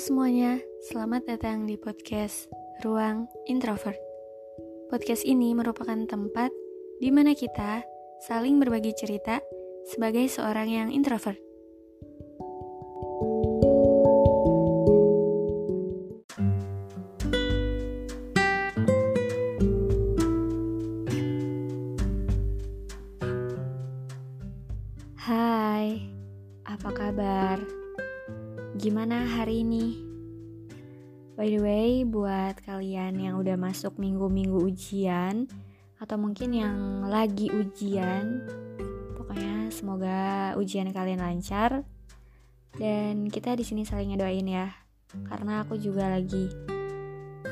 Semuanya, selamat datang di podcast Ruang Introvert. Podcast ini merupakan tempat di mana kita saling berbagi cerita sebagai seorang yang introvert. Hai, apa kabar? Gimana hari ini? By the way, buat kalian yang udah masuk minggu-minggu ujian atau mungkin yang lagi ujian, pokoknya semoga ujian kalian lancar dan kita di sini saling ngedoain ya. Karena aku juga lagi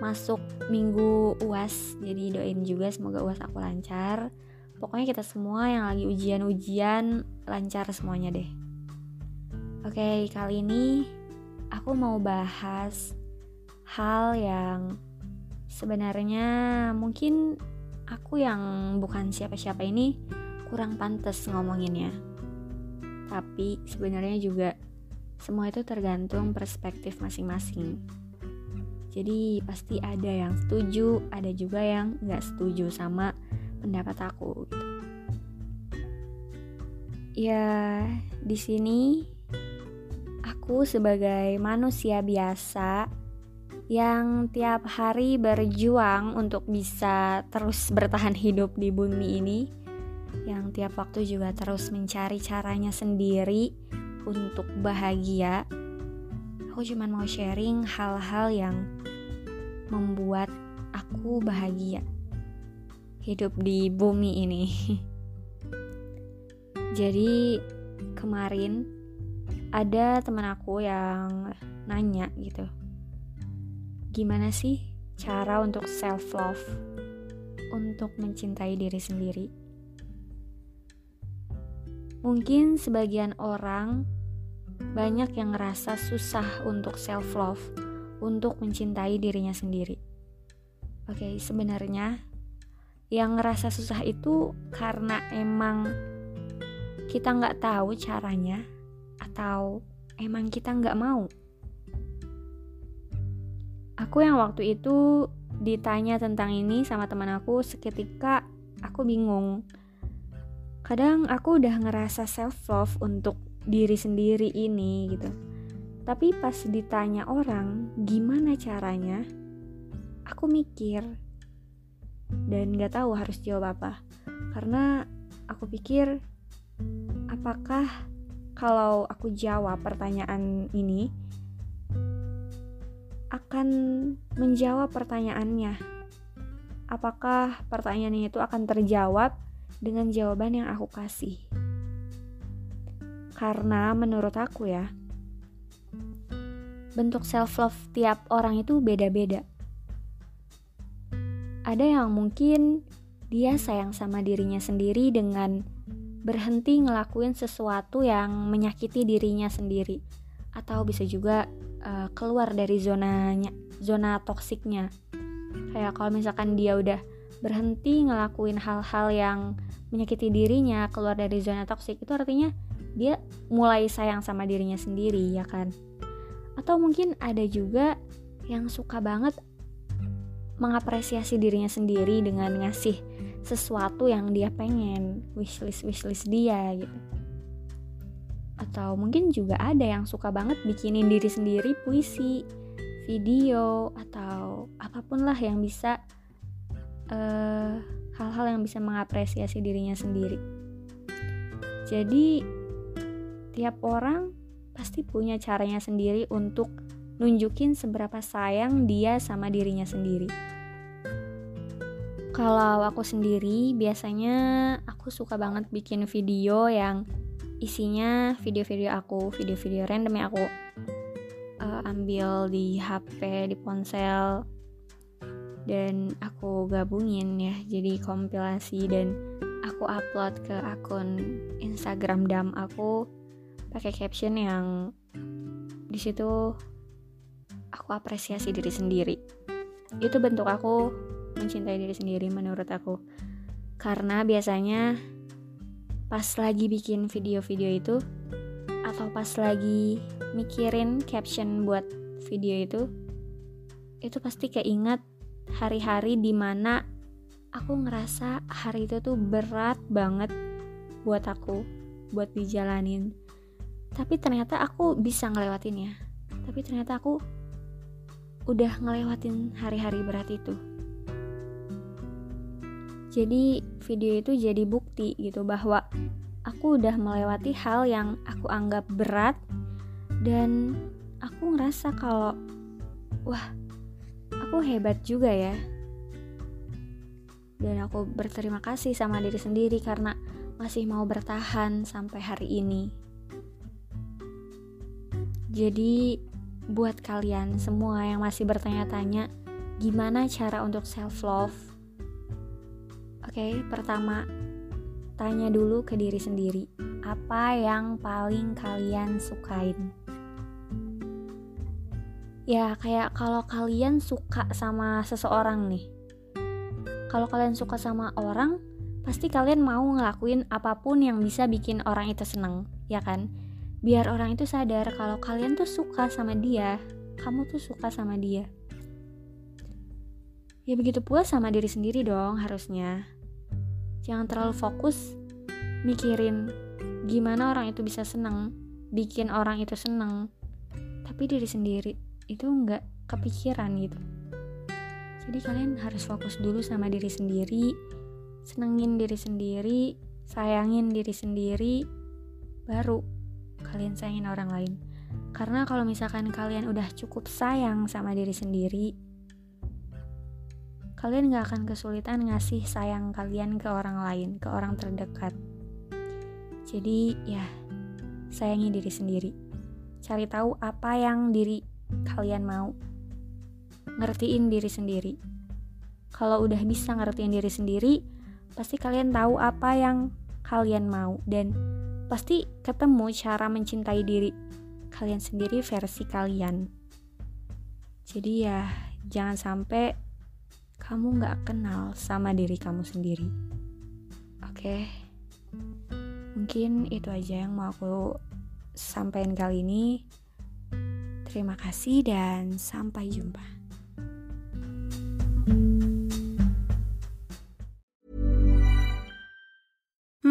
masuk minggu UAS, jadi doain juga semoga UAS aku lancar. Pokoknya kita semua yang lagi ujian-ujian lancar semuanya deh. Oke, kali ini aku mau bahas hal yang sebenarnya mungkin aku yang bukan siapa-siapa ini kurang pantas ngomonginnya. Tapi sebenarnya juga semua itu tergantung perspektif masing-masing. Jadi pasti ada yang setuju, ada juga yang nggak setuju sama pendapat aku gitu. Ya, di sini aku sebagai manusia biasa yang tiap hari berjuang untuk bisa terus bertahan hidup di bumi ini, yang tiap waktu juga terus mencari caranya sendiri untuk bahagia. Aku cuma mau sharing hal-hal yang membuat aku bahagia hidup di bumi ini. Jadi kemarin ada teman aku yang nanya gitu. Gimana sih cara untuk self love? Untuk mencintai diri sendiri? Mungkin sebagian orang banyak yang ngerasa susah untuk self love, untuk mencintai dirinya sendiri. Oke, sebenarnya yang ngerasa susah itu karena emang kita nggak tahu caranya atau emang kita nggak mau. Aku yang waktu itu ditanya tentang ini sama teman aku seketika aku bingung. Kadang aku udah ngerasa self love untuk diri sendiri ini gitu. Tapi pas ditanya orang gimana caranya, aku mikir dan gak tahu harus jawab apa karena aku pikir apakah kalau aku jawab pertanyaan ini akan menjawab pertanyaannya. Apakah pertanyaannya itu akan terjawab dengan jawaban yang aku kasih? Karena menurut aku ya bentuk self love tiap orang itu beda-beda. Ada yang mungkin dia sayang sama dirinya sendiri dengan berhenti ngelakuin sesuatu yang menyakiti dirinya sendiri. Atau bisa juga uh, keluar dari zonanya zona toksiknya. Kayak kalau misalkan dia udah berhenti ngelakuin hal-hal yang menyakiti dirinya keluar dari zona toksik itu artinya dia mulai sayang sama dirinya sendiri ya kan? Atau mungkin ada juga yang suka banget mengapresiasi dirinya sendiri dengan ngasih sesuatu yang dia pengen wishlist wishlist dia gitu. Atau mungkin juga ada yang suka banget bikinin diri sendiri puisi video atau apa pun lah yang bisa eh, hal-hal yang bisa mengapresiasi dirinya sendiri. Jadi tiap orang pasti punya caranya sendiri untuk nunjukin seberapa sayang dia sama dirinya sendiri Kalau aku sendiri biasanya aku suka banget bikin video yang isinya video-video aku, video-video random yang aku uh, ambil di HP, di ponsel dan aku gabungin ya jadi kompilasi dan aku upload ke akun Instagram dam aku pakai caption yang di situ aku apresiasi diri sendiri. Itu bentuk aku mencintai diri sendiri menurut aku. Karena biasanya pas lagi bikin video-video itu atau pas lagi mikirin caption buat video itu itu pasti keinget hari-hari di mana aku ngerasa hari itu tuh berat banget buat aku buat dijalanin. Tapi ternyata aku bisa ngelewatinnya. Tapi ternyata aku udah ngelewatin hari-hari berat itu jadi video itu jadi bukti gitu bahwa aku udah melewati hal yang aku anggap berat dan aku ngerasa kalau wah aku hebat juga ya. Dan aku berterima kasih sama diri sendiri karena masih mau bertahan sampai hari ini. Jadi buat kalian semua yang masih bertanya-tanya gimana cara untuk self love Oke, pertama, tanya dulu ke diri sendiri, apa yang paling kalian sukain? Ya, kayak kalau kalian suka sama seseorang nih. Kalau kalian suka sama orang, pasti kalian mau ngelakuin apa pun yang bisa bikin orang itu seneng, ya kan? Biar orang itu sadar kalau kalian tuh suka sama dia, kamu tuh suka sama dia. Ya begitu pula sama diri sendiri dong harusnya jangan terlalu fokus mikirin gimana orang itu bisa seneng bikin orang itu seneng. Tapi diri sendiri itu nggak kepikiran gitu. Jadi kalian harus fokus dulu sama diri sendiri senengin diri sendiri sayangin diri sendiri baru kalian sayangin orang lain. Karena kalau misalkan kalian udah cukup sayang sama diri sendiri kalian gak akan kesulitan ngasih sayang kalian ke orang lain, ke orang terdekat. Jadi ya, sayangi diri sendiri. Cari tahu apa yang diri kalian mau. Ngertiin diri sendiri. Kalau udah bisa ngertiin diri sendiri, pasti kalian tahu apa yang kalian mau dan pasti ketemu cara mencintai diri kalian sendiri versi kalian. Jadi ya, jangan sampai kamu gak kenal sama diri kamu sendiri. Oke, mungkin itu aja yang mau aku sampaikan kali ini. Terima kasih dan sampai jumpa.